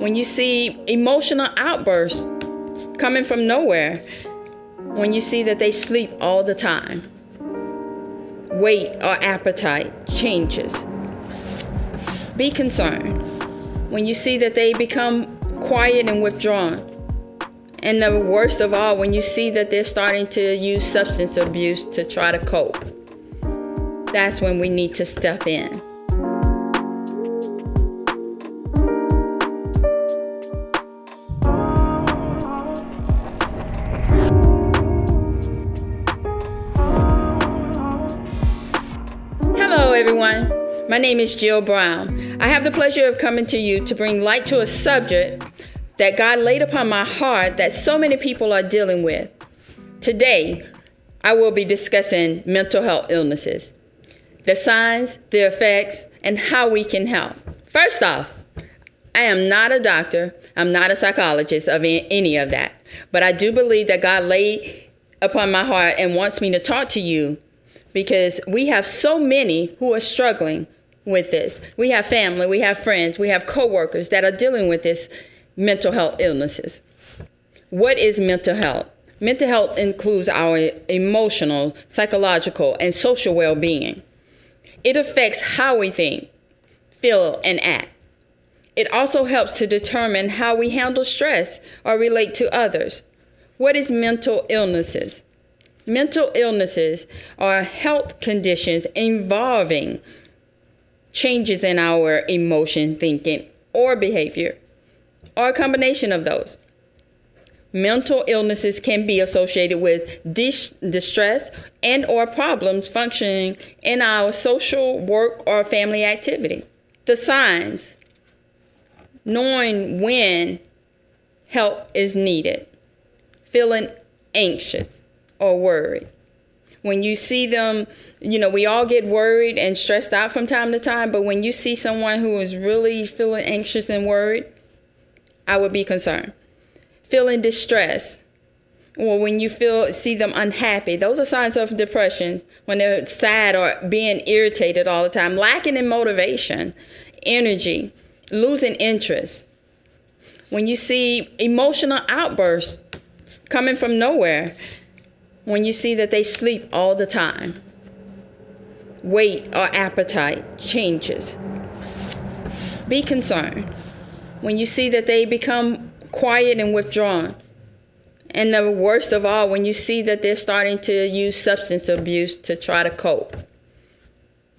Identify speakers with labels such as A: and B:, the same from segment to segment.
A: when you see emotional outbursts coming from nowhere, when you see that they sleep all the time, weight or appetite changes. Be concerned when you see that they become quiet and withdrawn. And the worst of all, when you see that they're starting to use substance abuse to try to cope, that's when we need to step in. My name is Jill Brown. I have the pleasure of coming to you to bring light to a subject that God laid upon my heart that so many people are dealing with. Today, I will be discussing mental health illnesses, the signs, the effects, and how we can help. First off, I am not a doctor, I'm not a psychologist of any of that, but I do believe that God laid upon my heart and wants me to talk to you because we have so many who are struggling with this. We have family, we have friends, we have coworkers that are dealing with this mental health illnesses. What is mental health? Mental health includes our emotional, psychological, and social well being. It affects how we think, feel, and act. It also helps to determine how we handle stress or relate to others. What is mental illnesses? Mental illnesses are health conditions involving changes in our emotion, thinking, or behavior, or a combination of those. Mental illnesses can be associated with dis- distress and or problems functioning in our social, work, or family activity. The signs knowing when help is needed, feeling anxious or worried, when you see them, you know, we all get worried and stressed out from time to time, but when you see someone who is really feeling anxious and worried, I would be concerned. Feeling distress, or when you feel see them unhappy, those are signs of depression. When they're sad or being irritated all the time, lacking in motivation, energy, losing interest. When you see emotional outbursts coming from nowhere, when you see that they sleep all the time. Weight or appetite changes. Be concerned when you see that they become quiet and withdrawn. And the worst of all, when you see that they're starting to use substance abuse to try to cope.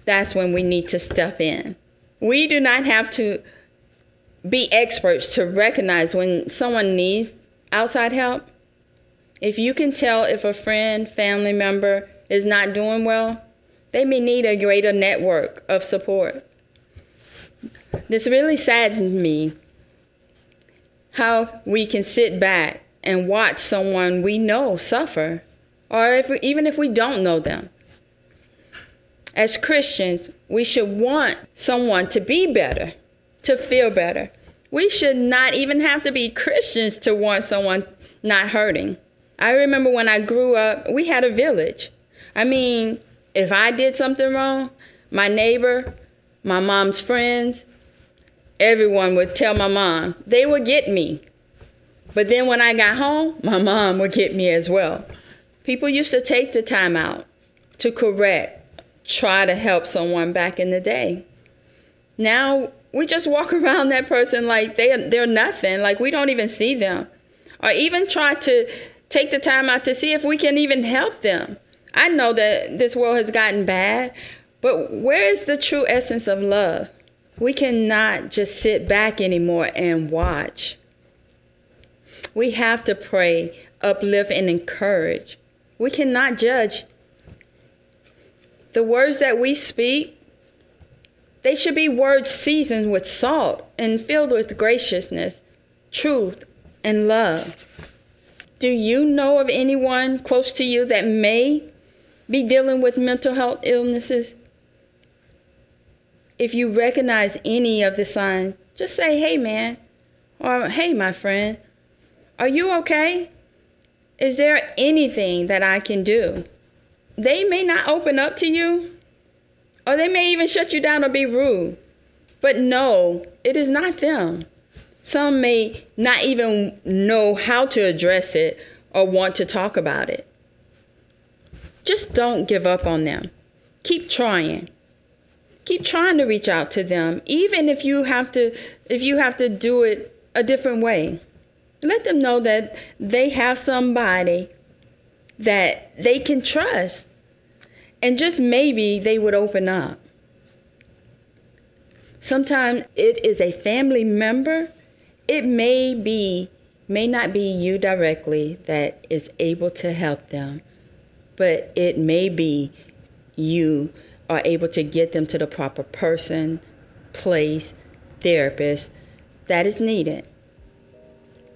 A: That's when we need to step in. We do not have to be experts to recognize when someone needs outside help if you can tell if a friend, family member is not doing well, they may need a greater network of support. This really saddens me how we can sit back and watch someone we know suffer, or if, even if we don't know them. As Christians, we should want someone to be better, to feel better. We should not even have to be Christians to want someone not hurting. I remember when I grew up, we had a village. I mean, if I did something wrong, my neighbor, my mom's friends, everyone would tell my mom. They would get me. But then when I got home, my mom would get me as well. People used to take the time out to correct, try to help someone back in the day. Now we just walk around that person like they they're nothing, like we don't even see them. Or even try to take the time out to see if we can even help them. I know that this world has gotten bad, but where is the true essence of love? We cannot just sit back anymore and watch. We have to pray, uplift, and encourage. We cannot judge. The words that we speak, they should be words seasoned with salt and filled with graciousness, truth, and love. Do you know of anyone close to you that may be dealing with mental health illnesses? If you recognize any of the signs, just say, hey, man, or hey, my friend, are you okay? Is there anything that I can do? They may not open up to you, or they may even shut you down or be rude. But no, it is not them. Some may not even know how to address it or want to talk about it. Just don't give up on them. Keep trying. Keep trying to reach out to them even if you have to if you have to do it a different way. Let them know that they have somebody that they can trust. And just maybe they would open up. Sometimes it is a family member. It may be may not be you directly that is able to help them, but it may be you are able to get them to the proper person, place, therapist that is needed.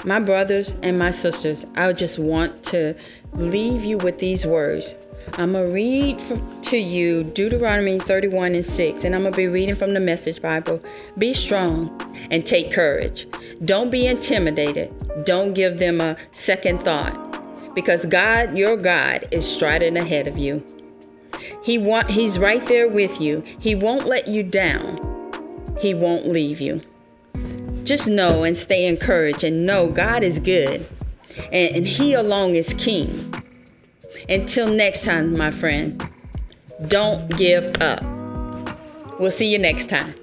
A: My brothers and my sisters, I just want to leave you with these words. I'm going to read to you Deuteronomy 31 and 6, and I'm going to be reading from the Message Bible. Be strong and take courage. Don't be intimidated. Don't give them a second thought because God, your God, is striding ahead of you. He want, he's right there with you. He won't let you down. He won't leave you. Just know and stay encouraged and know God is good and, and He alone is King. Until next time, my friend, don't give up. We'll see you next time.